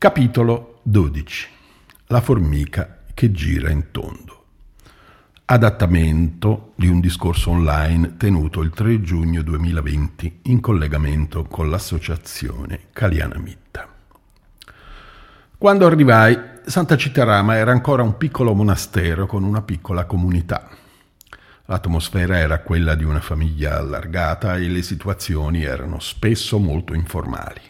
Capitolo 12. La formica che gira in tondo. Adattamento di un discorso online tenuto il 3 giugno 2020 in collegamento con l'associazione Caliana Mitta. Quando arrivai, Santa Citarama era ancora un piccolo monastero con una piccola comunità. L'atmosfera era quella di una famiglia allargata e le situazioni erano spesso molto informali.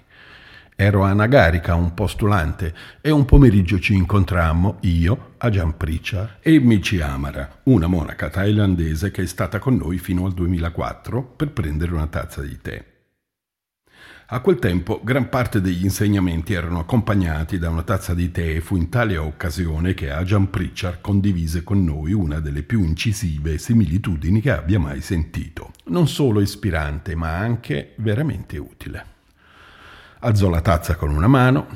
Ero a Nagarica, un postulante, e un pomeriggio ci incontrammo io, Ajan Pricha e Michi Amara, una monaca thailandese che è stata con noi fino al 2004 per prendere una tazza di tè. A quel tempo gran parte degli insegnamenti erano accompagnati da una tazza di tè e fu in tale occasione che Ajan Pritchard condivise con noi una delle più incisive similitudini che abbia mai sentito. Non solo ispirante, ma anche veramente utile. Alzò la tazza con una mano,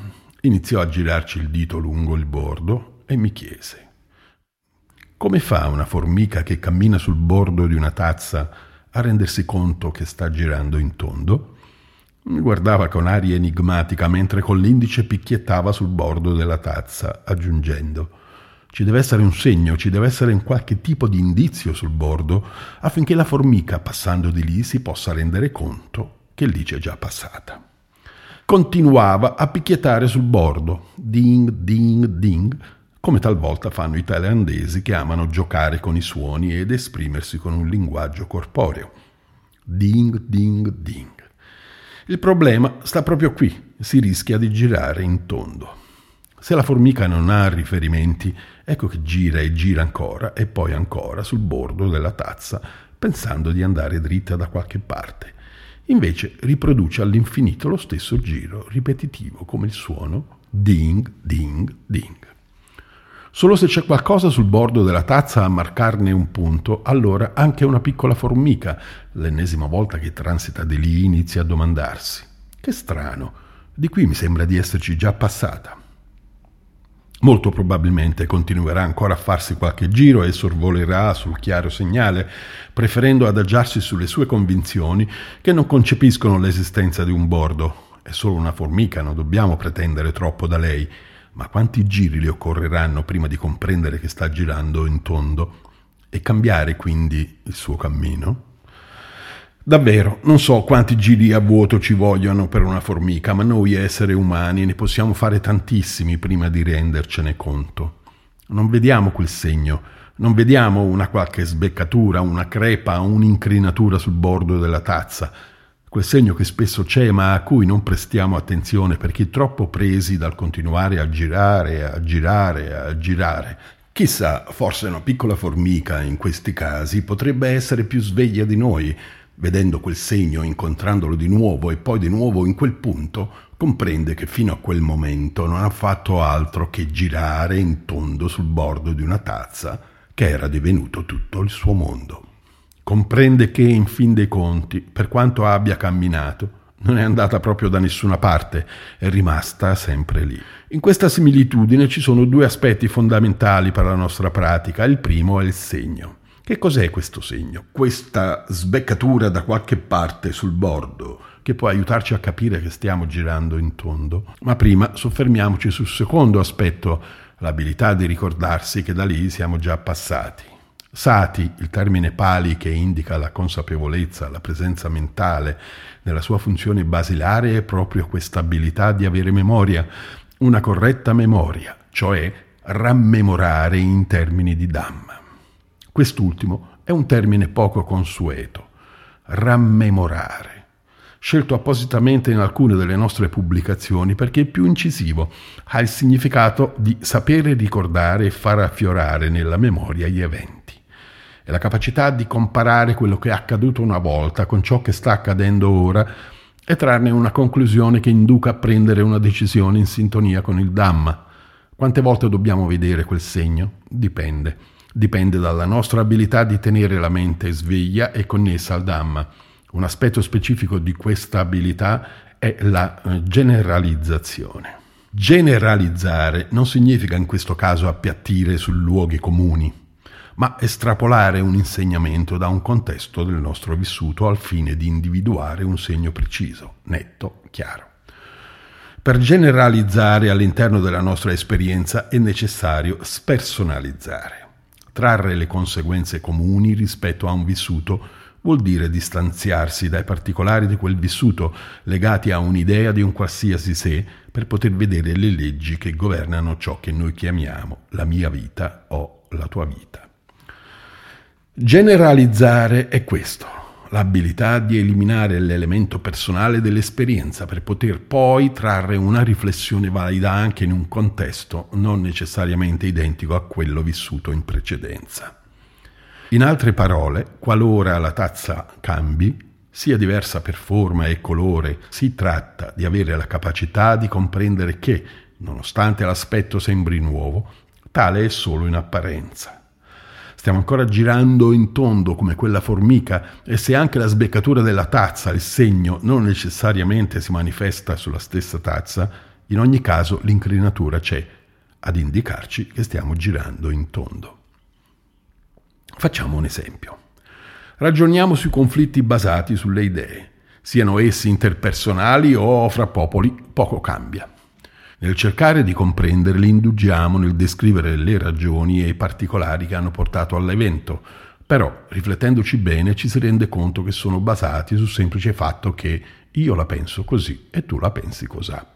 iniziò a girarci il dito lungo il bordo e mi chiese come fa una formica che cammina sul bordo di una tazza a rendersi conto che sta girando in tondo? Mi guardava con aria enigmatica mentre con l'indice picchiettava sul bordo della tazza, aggiungendo ci deve essere un segno, ci deve essere un qualche tipo di indizio sul bordo affinché la formica, passando di lì, si possa rendere conto che lì c'è già passata continuava a picchiettare sul bordo, ding, ding, ding, come talvolta fanno i thailandesi che amano giocare con i suoni ed esprimersi con un linguaggio corporeo. Ding, ding, ding. Il problema sta proprio qui, si rischia di girare in tondo. Se la formica non ha riferimenti, ecco che gira e gira ancora e poi ancora sul bordo della tazza, pensando di andare dritta da qualche parte Invece riproduce all'infinito lo stesso giro ripetitivo come il suono ding, ding, ding. Solo se c'è qualcosa sul bordo della tazza a marcarne un punto, allora anche una piccola formica, l'ennesima volta che transita di lì, inizia a domandarsi: Che strano, di qui mi sembra di esserci già passata. Molto probabilmente continuerà ancora a farsi qualche giro e sorvolerà sul chiaro segnale, preferendo adagiarsi sulle sue convinzioni che non concepiscono l'esistenza di un bordo. È solo una formica, non dobbiamo pretendere troppo da lei. Ma quanti giri le occorreranno prima di comprendere che sta girando in tondo e cambiare quindi il suo cammino? Davvero, non so quanti giri a vuoto ci vogliono per una formica, ma noi esseri umani ne possiamo fare tantissimi prima di rendercene conto. Non vediamo quel segno, non vediamo una qualche sbeccatura, una crepa, un'incrinatura sul bordo della tazza, quel segno che spesso c'è ma a cui non prestiamo attenzione perché troppo presi dal continuare a girare, a girare, a girare. Chissà, forse una piccola formica in questi casi potrebbe essere più sveglia di noi, Vedendo quel segno, incontrandolo di nuovo e poi di nuovo in quel punto, comprende che fino a quel momento non ha fatto altro che girare in tondo sul bordo di una tazza che era divenuto tutto il suo mondo. Comprende che, in fin dei conti, per quanto abbia camminato, non è andata proprio da nessuna parte, è rimasta sempre lì. In questa similitudine ci sono due aspetti fondamentali per la nostra pratica. Il primo è il segno. Che cos'è questo segno? Questa sbeccatura da qualche parte sul bordo che può aiutarci a capire che stiamo girando in tondo. Ma prima soffermiamoci sul secondo aspetto, l'abilità di ricordarsi che da lì siamo già passati. Sati, il termine pali che indica la consapevolezza, la presenza mentale, nella sua funzione basilare è proprio questa abilità di avere memoria, una corretta memoria, cioè rammemorare in termini di Dhamma. Quest'ultimo è un termine poco consueto, rammemorare, scelto appositamente in alcune delle nostre pubblicazioni perché è più incisivo, ha il significato di sapere ricordare e far affiorare nella memoria gli eventi. È la capacità di comparare quello che è accaduto una volta con ciò che sta accadendo ora e trarne una conclusione che induca a prendere una decisione in sintonia con il Dhamma. Quante volte dobbiamo vedere quel segno? Dipende dipende dalla nostra abilità di tenere la mente sveglia e connessa al Dhamma. Un aspetto specifico di questa abilità è la eh, generalizzazione. Generalizzare non significa in questo caso appiattire su luoghi comuni, ma estrapolare un insegnamento da un contesto del nostro vissuto al fine di individuare un segno preciso, netto, chiaro. Per generalizzare all'interno della nostra esperienza è necessario spersonalizzare, trarre le conseguenze comuni rispetto a un vissuto vuol dire distanziarsi dai particolari di quel vissuto legati a un'idea di un qualsiasi sé per poter vedere le leggi che governano ciò che noi chiamiamo la mia vita o la tua vita. Generalizzare è questo, l'abilità di eliminare l'elemento personale dell'esperienza per poter poi trarre una riflessione valida anche in un contesto non necessariamente identico a quello vissuto in precedenza. In altre parole, qualora la tazza cambi, sia diversa per forma e colore, si tratta di avere la capacità di comprendere che, nonostante l'aspetto sembri nuovo, tale è solo in apparenza. Stiamo ancora girando in tondo come quella formica e se anche la sbeccatura della tazza, il segno, non necessariamente si manifesta sulla stessa tazza, in ogni caso l'inclinatura c'è ad indicarci che stiamo girando in tondo. Facciamo un esempio. Ragioniamo sui conflitti basati sulle idee, siano essi interpersonali o fra popoli, poco cambia. Nel cercare di comprenderli indugiamo nel descrivere le ragioni e i particolari che hanno portato all'evento, però riflettendoci bene ci si rende conto che sono basati sul semplice fatto che io la penso così e tu la pensi cos'ha.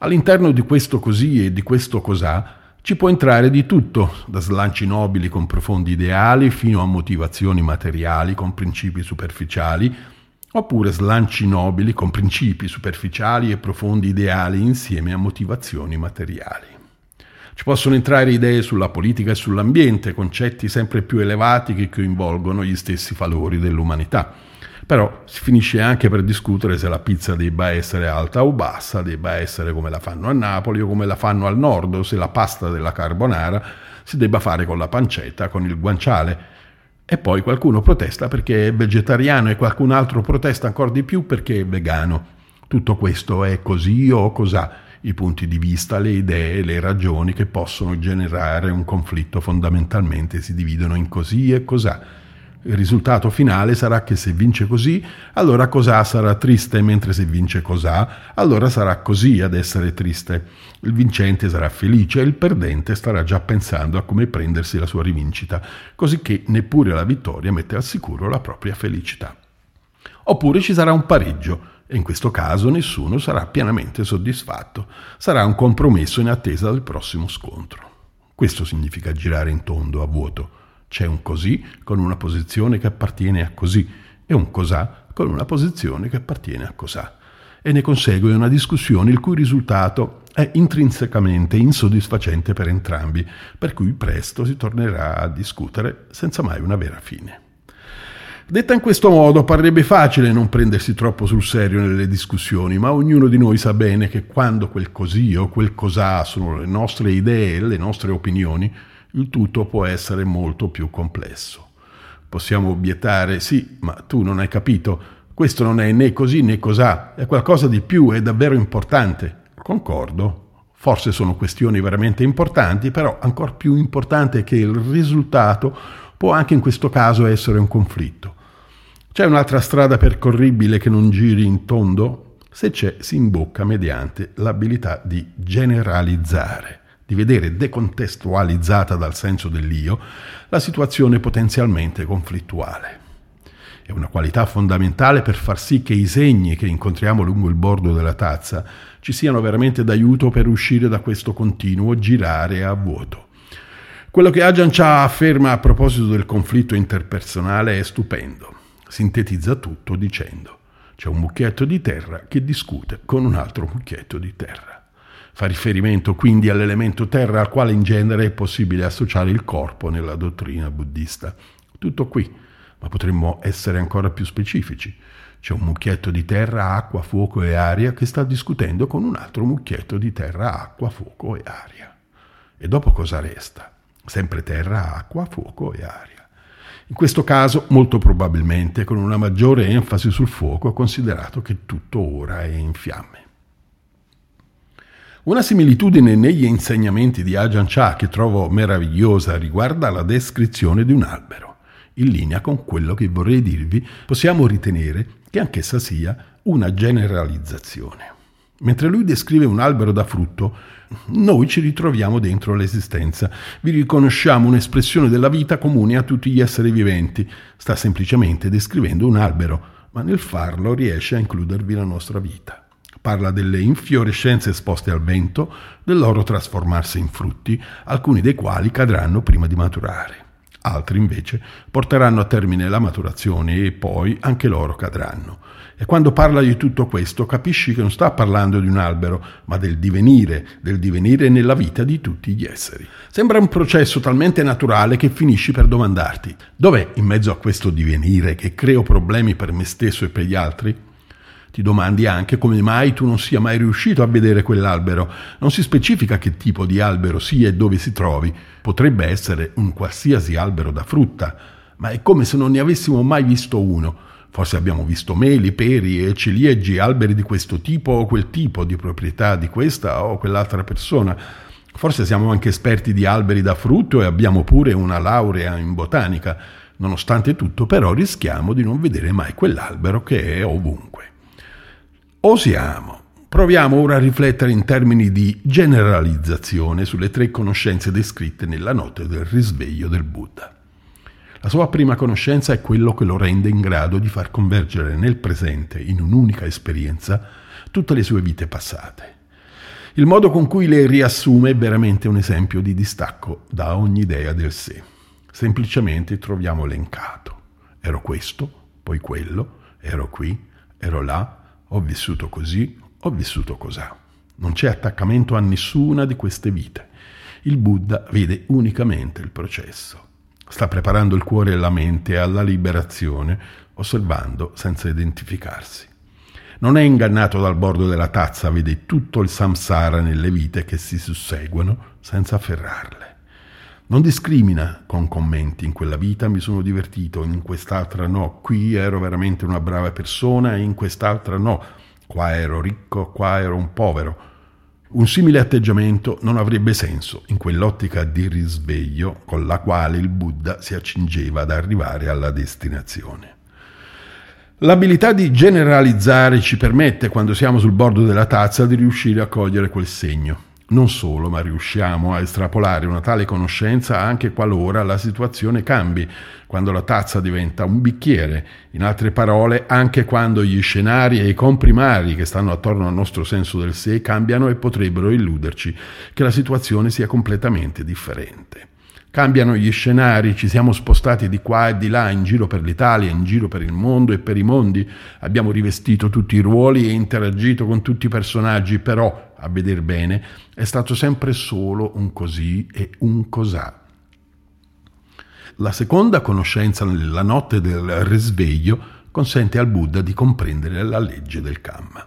All'interno di questo così e di questo cos'ha ci può entrare di tutto, da slanci nobili con profondi ideali fino a motivazioni materiali con principi superficiali, oppure slanci nobili con principi superficiali e profondi ideali insieme a motivazioni materiali. Ci possono entrare idee sulla politica e sull'ambiente, concetti sempre più elevati che coinvolgono gli stessi valori dell'umanità però si finisce anche per discutere se la pizza debba essere alta o bassa, debba essere come la fanno a Napoli o come la fanno al nord, o se la pasta della carbonara si debba fare con la pancetta, con il guanciale. E poi qualcuno protesta perché è vegetariano e qualcun altro protesta ancora di più perché è vegano. Tutto questo è così o cos'ha i punti di vista, le idee, le ragioni che possono generare un conflitto fondamentalmente si dividono in così e cos'ha il risultato finale sarà che se vince così, allora cos'ha sarà triste, mentre se vince cos'ha, allora sarà così ad essere triste. Il vincente sarà felice e il perdente starà già pensando a come prendersi la sua rivincita, così che neppure la vittoria mette al sicuro la propria felicità. Oppure ci sarà un pareggio, e in questo caso nessuno sarà pienamente soddisfatto. Sarà un compromesso in attesa del prossimo scontro. Questo significa girare in tondo a vuoto. C'è un così con una posizione che appartiene a così e un cosà con una posizione che appartiene a cosà. E ne consegue una discussione il cui risultato è intrinsecamente insoddisfacente per entrambi, per cui presto si tornerà a discutere senza mai una vera fine. Detta in questo modo parrebbe facile non prendersi troppo sul serio nelle discussioni, ma ognuno di noi sa bene che quando quel così o quel cosà sono le nostre idee, le nostre opinioni, il tutto può essere molto più complesso. Possiamo obiettare, sì, ma tu non hai capito, questo non è né così né cos'ha, è qualcosa di più, è davvero importante. Concordo. Forse sono questioni veramente importanti, però ancora più importante che il risultato può anche in questo caso essere un conflitto. C'è un'altra strada percorribile che non giri in tondo? Se c'è, si imbocca mediante l'abilità di generalizzare di vedere decontestualizzata dal senso dell'io la situazione potenzialmente conflittuale. È una qualità fondamentale per far sì che i segni che incontriamo lungo il bordo della tazza ci siano veramente d'aiuto per uscire da questo continuo girare a vuoto. Quello che Ajahn Chah afferma a proposito del conflitto interpersonale è stupendo. Sintetizza tutto dicendo c'è un mucchietto di terra che discute con un altro mucchietto di terra. Fa riferimento quindi all'elemento terra al quale in genere è possibile associare il corpo nella dottrina buddista. Tutto qui, ma potremmo essere ancora più specifici. C'è un mucchietto di terra, acqua, fuoco e aria che sta discutendo con un altro mucchietto di terra, acqua, fuoco e aria. E dopo cosa resta? Sempre terra, acqua, fuoco e aria. In questo caso, molto probabilmente, con una maggiore enfasi sul fuoco, considerato che tutto ora è in fiamme. Una similitudine negli insegnamenti di Ajahn Chah che trovo meravigliosa riguarda la descrizione di un albero. In linea con quello che vorrei dirvi, possiamo ritenere che anch'essa sia una generalizzazione. Mentre lui descrive un albero da frutto, noi ci ritroviamo dentro l'esistenza, vi riconosciamo un'espressione della vita comune a tutti gli esseri viventi. Sta semplicemente descrivendo un albero, ma nel farlo riesce a includervi la nostra vita. Parla delle infiorescenze esposte al vento, del loro trasformarsi in frutti, alcuni dei quali cadranno prima di maturare. Altri invece porteranno a termine la maturazione e poi anche loro cadranno. E quando parla di tutto questo capisci che non sta parlando di un albero, ma del divenire, del divenire nella vita di tutti gli esseri. Sembra un processo talmente naturale che finisci per domandarti, dov'è in mezzo a questo divenire che creo problemi per me stesso e per gli altri? Ti domandi anche come mai tu non sia mai riuscito a vedere quell'albero. Non si specifica che tipo di albero sia e dove si trovi. Potrebbe essere un qualsiasi albero da frutta, ma è come se non ne avessimo mai visto uno. Forse abbiamo visto meli, peri e ciliegi, alberi di questo tipo o quel tipo, di proprietà di questa o quell'altra persona. Forse siamo anche esperti di alberi da frutto e abbiamo pure una laurea in botanica. Nonostante tutto, però, rischiamo di non vedere mai quell'albero che è ovunque. Osiamo. Proviamo ora a riflettere in termini di generalizzazione sulle tre conoscenze descritte nella notte del risveglio del Buddha. La sua prima conoscenza è quello che lo rende in grado di far convergere nel presente, in un'unica esperienza, tutte le sue vite passate. Il modo con cui le riassume è veramente un esempio di distacco da ogni idea del sé. Semplicemente troviamo elencato. Ero questo, poi quello, ero qui, ero là, ho vissuto così, ho vissuto cos'ha. Non c'è attaccamento a nessuna di queste vite. Il Buddha vede unicamente il processo. Sta preparando il cuore e la mente alla liberazione, osservando senza identificarsi. Non è ingannato dal bordo della tazza, vede tutto il samsara nelle vite che si susseguono senza afferrarle. Non discrimina con commenti, in quella vita mi sono divertito, in quest'altra no, qui ero veramente una brava persona e in quest'altra no, qua ero ricco, qua ero un povero. Un simile atteggiamento non avrebbe senso in quell'ottica di risveglio con la quale il Buddha si accingeva ad arrivare alla destinazione. L'abilità di generalizzare ci permette, quando siamo sul bordo della tazza, di riuscire a cogliere quel segno. Non solo, ma riusciamo a estrapolare una tale conoscenza anche qualora la situazione cambi, quando la tazza diventa un bicchiere, in altre parole, anche quando gli scenari e i comprimari che stanno attorno al nostro senso del sé cambiano e potrebbero illuderci che la situazione sia completamente differente. Cambiano gli scenari, ci siamo spostati di qua e di là, in giro per l'Italia, in giro per il mondo e per i mondi, abbiamo rivestito tutti i ruoli e interagito con tutti i personaggi, però a veder bene, è stato sempre solo un così e un cos'ha. La seconda conoscenza nella notte del risveglio consente al Buddha di comprendere la legge del Kamma,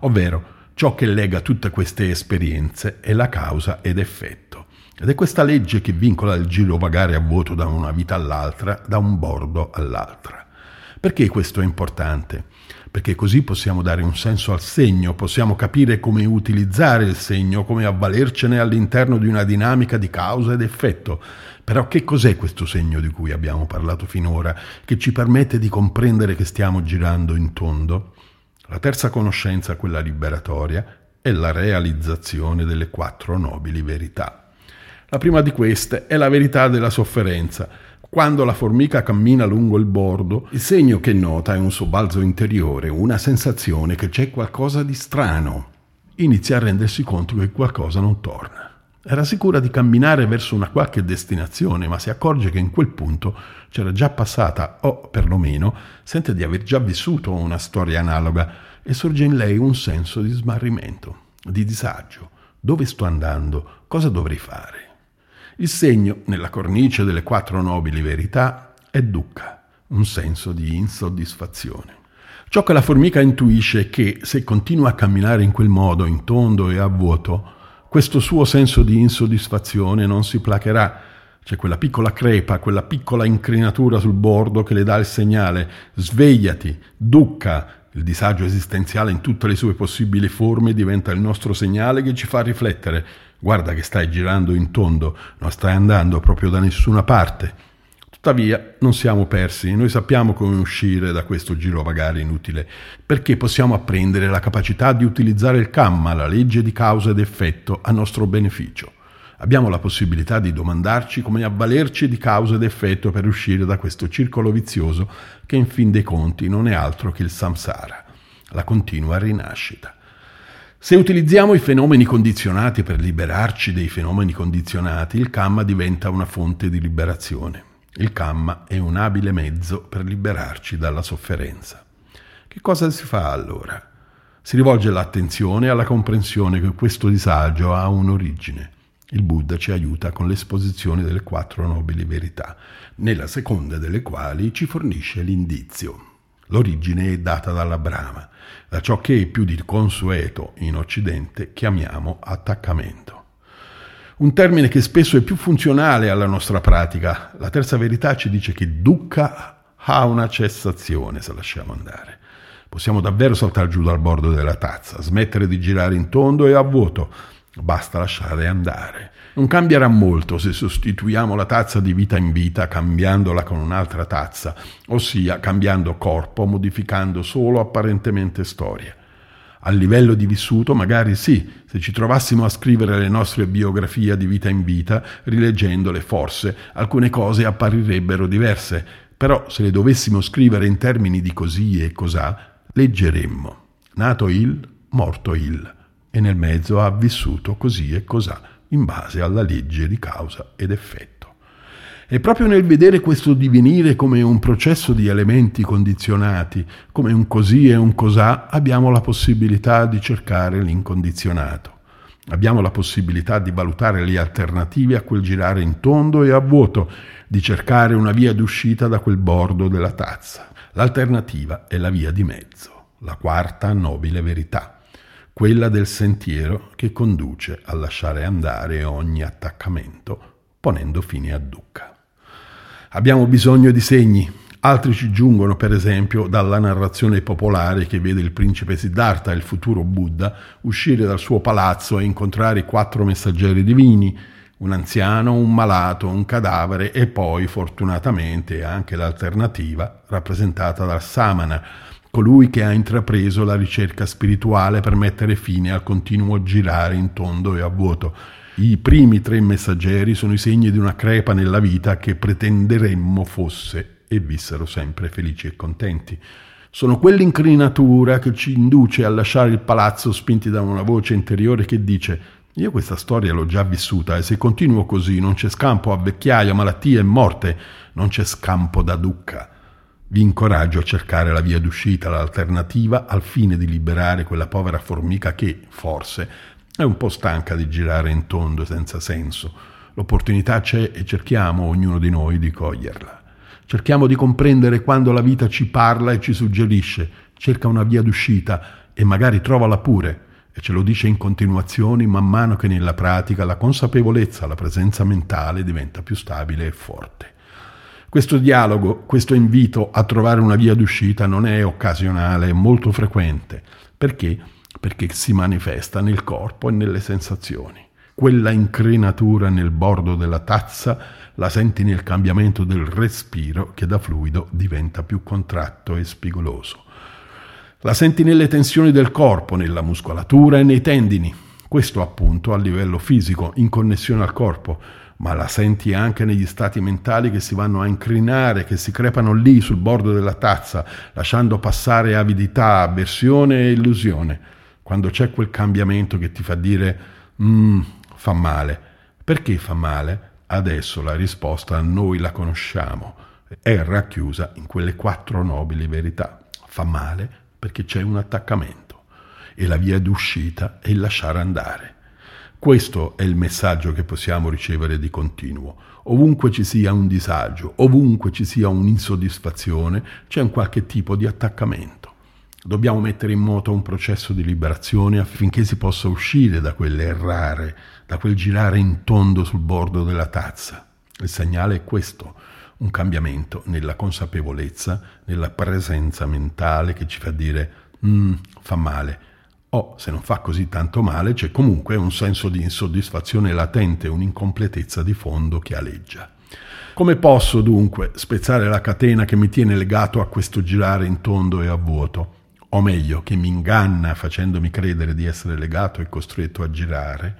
ovvero ciò che lega tutte queste esperienze è la causa ed effetto. Ed è questa legge che vincola il girovagare a vuoto da una vita all'altra, da un bordo all'altra. Perché questo è importante? Perché così possiamo dare un senso al segno, possiamo capire come utilizzare il segno, come avvalercene all'interno di una dinamica di causa ed effetto. Però che cos'è questo segno di cui abbiamo parlato finora, che ci permette di comprendere che stiamo girando in tondo? La terza conoscenza, quella liberatoria, è la realizzazione delle quattro nobili verità. La prima di queste è la verità della sofferenza, quando la formica cammina lungo il bordo, il segno che nota è un sobbalzo interiore, una sensazione che c'è qualcosa di strano. Inizia a rendersi conto che qualcosa non torna. Era sicura di camminare verso una qualche destinazione, ma si accorge che in quel punto c'era già passata, o perlomeno sente di aver già vissuto una storia analoga, e sorge in lei un senso di smarrimento, di disagio. Dove sto andando? Cosa dovrei fare? Il segno, nella cornice delle quattro nobili verità, è dukkha, un senso di insoddisfazione. Ciò che la formica intuisce è che, se continua a camminare in quel modo, in tondo e a vuoto, questo suo senso di insoddisfazione non si placherà. C'è quella piccola crepa, quella piccola incrinatura sul bordo che le dà il segnale svegliati, dukkha, il disagio esistenziale in tutte le sue possibili forme diventa il nostro segnale che ci fa riflettere Guarda che stai girando in tondo, non stai andando proprio da nessuna parte. Tuttavia non siamo persi, noi sappiamo come uscire da questo girovagare inutile, perché possiamo apprendere la capacità di utilizzare il kamma, la legge di causa ed effetto, a nostro beneficio. Abbiamo la possibilità di domandarci come avvalerci di causa ed effetto per uscire da questo circolo vizioso che in fin dei conti non è altro che il samsara, la continua rinascita. Se utilizziamo i fenomeni condizionati per liberarci dei fenomeni condizionati, il kamma diventa una fonte di liberazione. Il Kamma è un abile mezzo per liberarci dalla sofferenza. Che cosa si fa allora? Si rivolge l'attenzione alla comprensione che questo disagio ha un'origine. Il Buddha ci aiuta con l'esposizione delle quattro nobili verità, nella seconda delle quali ci fornisce l'indizio. L'origine è data dalla Brahma, da ciò che più di consueto in Occidente chiamiamo attaccamento. Un termine che spesso è più funzionale alla nostra pratica. La terza verità ci dice che dukkha ha una cessazione se lasciamo andare. Possiamo davvero saltare giù dal bordo della tazza, smettere di girare in tondo e a vuoto. Basta lasciare andare. Non cambierà molto se sostituiamo la tazza di vita in vita cambiandola con un'altra tazza, ossia cambiando corpo, modificando solo apparentemente storia. A livello di vissuto, magari sì, se ci trovassimo a scrivere le nostre biografie di vita in vita, rileggendole forse, alcune cose apparirebbero diverse, però se le dovessimo scrivere in termini di così e cosà, leggeremmo nato il, morto il, e nel mezzo ha vissuto così e cosà, in base alla legge di causa ed effetto. E proprio nel vedere questo divenire come un processo di elementi condizionati, come un così e un cosà, abbiamo la possibilità di cercare l'incondizionato. Abbiamo la possibilità di valutare le alternative a quel girare in tondo e a vuoto, di cercare una via d'uscita da quel bordo della tazza. L'alternativa è la via di mezzo, la quarta nobile verità, quella del sentiero che conduce a lasciare andare ogni attaccamento, ponendo fine a dukkha. Abbiamo bisogno di segni. Altri ci giungono, per esempio, dalla narrazione popolare che vede il principe Siddhartha, il futuro Buddha, uscire dal suo palazzo e incontrare quattro messaggeri divini, un anziano, un malato, un cadavere e poi, fortunatamente, anche l'alternativa rappresentata dal Samana, colui che ha intrapreso la ricerca spirituale per mettere fine al continuo girare in tondo e a vuoto i primi tre messaggeri sono i segni di una crepa nella vita che pretenderemmo fosse e vissero sempre felici e contenti. Sono quell'incrinatura che ci induce a lasciare il palazzo spinti da una voce interiore che dice io questa storia l'ho già vissuta e se continuo così non c'è scampo a vecchiaia, malattie e morte, non c'è scampo da ducca. Vi incoraggio a cercare la via d'uscita, l'alternativa, al fine di liberare quella povera formica che, forse, è un po' stanca di girare in tondo senza senso. L'opportunità c'è e cerchiamo, ognuno di noi, di coglierla. Cerchiamo di comprendere quando la vita ci parla e ci suggerisce, cerca una via d'uscita e magari trovala pure e ce lo dice in continuazione man mano che nella pratica la consapevolezza, la presenza mentale diventa più stabile e forte. Questo dialogo, questo invito a trovare una via d'uscita non è occasionale, è molto frequente. Perché? perché si manifesta nel corpo e nelle sensazioni. Quella incrinatura nel bordo della tazza la senti nel cambiamento del respiro che da fluido diventa più contratto e spigoloso. La senti nelle tensioni del corpo, nella muscolatura e nei tendini. Questo appunto a livello fisico, in connessione al corpo, ma la senti anche negli stati mentali che si vanno a incrinare, che si crepano lì sul bordo della tazza, lasciando passare avidità, avversione e illusione quando c'è quel cambiamento che ti fa dire mm, fa male. Perché fa male? Adesso la risposta noi la conosciamo, è racchiusa in quelle quattro nobili verità. Fa male perché c'è un attaccamento e la via d'uscita è il lasciare andare. Questo è il messaggio che possiamo ricevere di continuo. Ovunque ci sia un disagio, ovunque ci sia un'insoddisfazione, c'è un qualche tipo di attaccamento. Dobbiamo mettere in moto un processo di liberazione affinché si possa uscire da quell'errare, da quel girare in tondo sul bordo della tazza. Il segnale è questo, un cambiamento nella consapevolezza, nella presenza mentale che ci fa dire mm, fa male. O se non fa così tanto male, c'è comunque un senso di insoddisfazione latente, un'incompletezza di fondo che aleggia. Come posso dunque spezzare la catena che mi tiene legato a questo girare in tondo e a vuoto? O meglio, che mi inganna facendomi credere di essere legato e costretto a girare?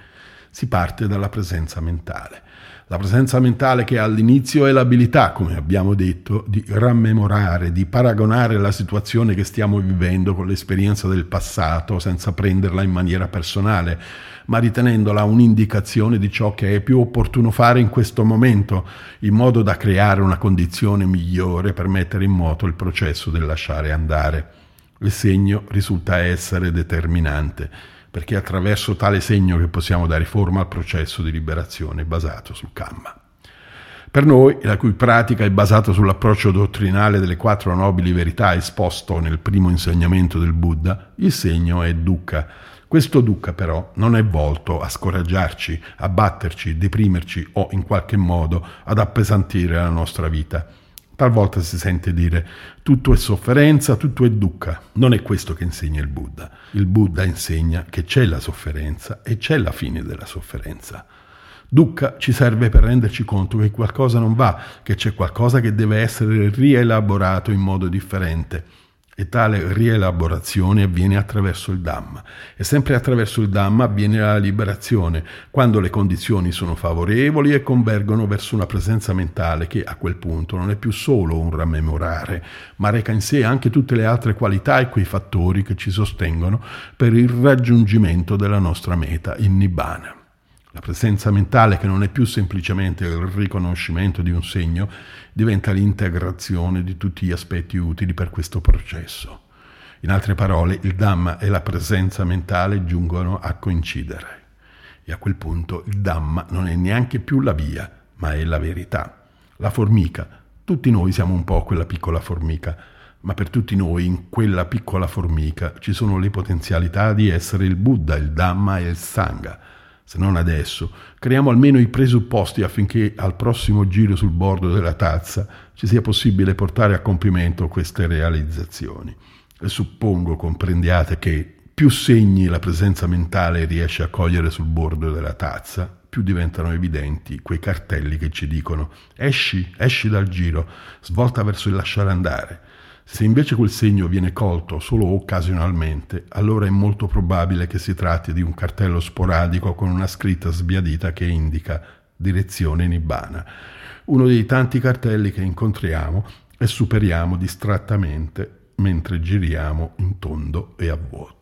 Si parte dalla presenza mentale. La presenza mentale che all'inizio è l'abilità, come abbiamo detto, di rammemorare, di paragonare la situazione che stiamo vivendo con l'esperienza del passato senza prenderla in maniera personale, ma ritenendola un'indicazione di ciò che è più opportuno fare in questo momento, in modo da creare una condizione migliore per mettere in moto il processo del lasciare andare. Il segno risulta essere determinante perché è attraverso tale segno che possiamo dare forma al processo di liberazione basato sul Kamma. Per noi, la cui pratica è basata sull'approccio dottrinale delle quattro nobili verità esposto nel primo insegnamento del Buddha, il segno è dukkha. Questo dukkha però non è volto a scoraggiarci, a batterci, deprimerci o in qualche modo ad appesantire la nostra vita Talvolta si sente dire tutto è sofferenza, tutto è dukkha. Non è questo che insegna il Buddha. Il Buddha insegna che c'è la sofferenza e c'è la fine della sofferenza. Dukkha ci serve per renderci conto che qualcosa non va, che c'è qualcosa che deve essere rielaborato in modo differente e tale rielaborazione avviene attraverso il Dhamma. E sempre attraverso il Dhamma avviene la liberazione, quando le condizioni sono favorevoli e convergono verso una presenza mentale che a quel punto non è più solo un rammemorare, ma reca in sé anche tutte le altre qualità e quei fattori che ci sostengono per il raggiungimento della nostra meta, il Nibbana. La presenza mentale, che non è più semplicemente il riconoscimento di un segno, diventa l'integrazione di tutti gli aspetti utili per questo processo. In altre parole, il Dhamma e la presenza mentale giungono a coincidere. E a quel punto il Dhamma non è neanche più la via, ma è la verità. La formica, tutti noi siamo un po' quella piccola formica, ma per tutti noi in quella piccola formica ci sono le potenzialità di essere il Buddha, il Dhamma e il Sangha se non adesso, creiamo almeno i presupposti affinché al prossimo giro sul bordo della tazza ci sia possibile portare a compimento queste realizzazioni. E suppongo comprendiate che più segni la presenza mentale riesce a cogliere sul bordo della tazza, più diventano evidenti quei cartelli che ci dicono esci, esci dal giro, svolta verso il lasciare andare. Se invece quel segno viene colto solo occasionalmente, allora è molto probabile che si tratti di un cartello sporadico con una scritta sbiadita che indica direzione Nibbana. Uno dei tanti cartelli che incontriamo e superiamo distrattamente mentre giriamo in tondo e a vuoto.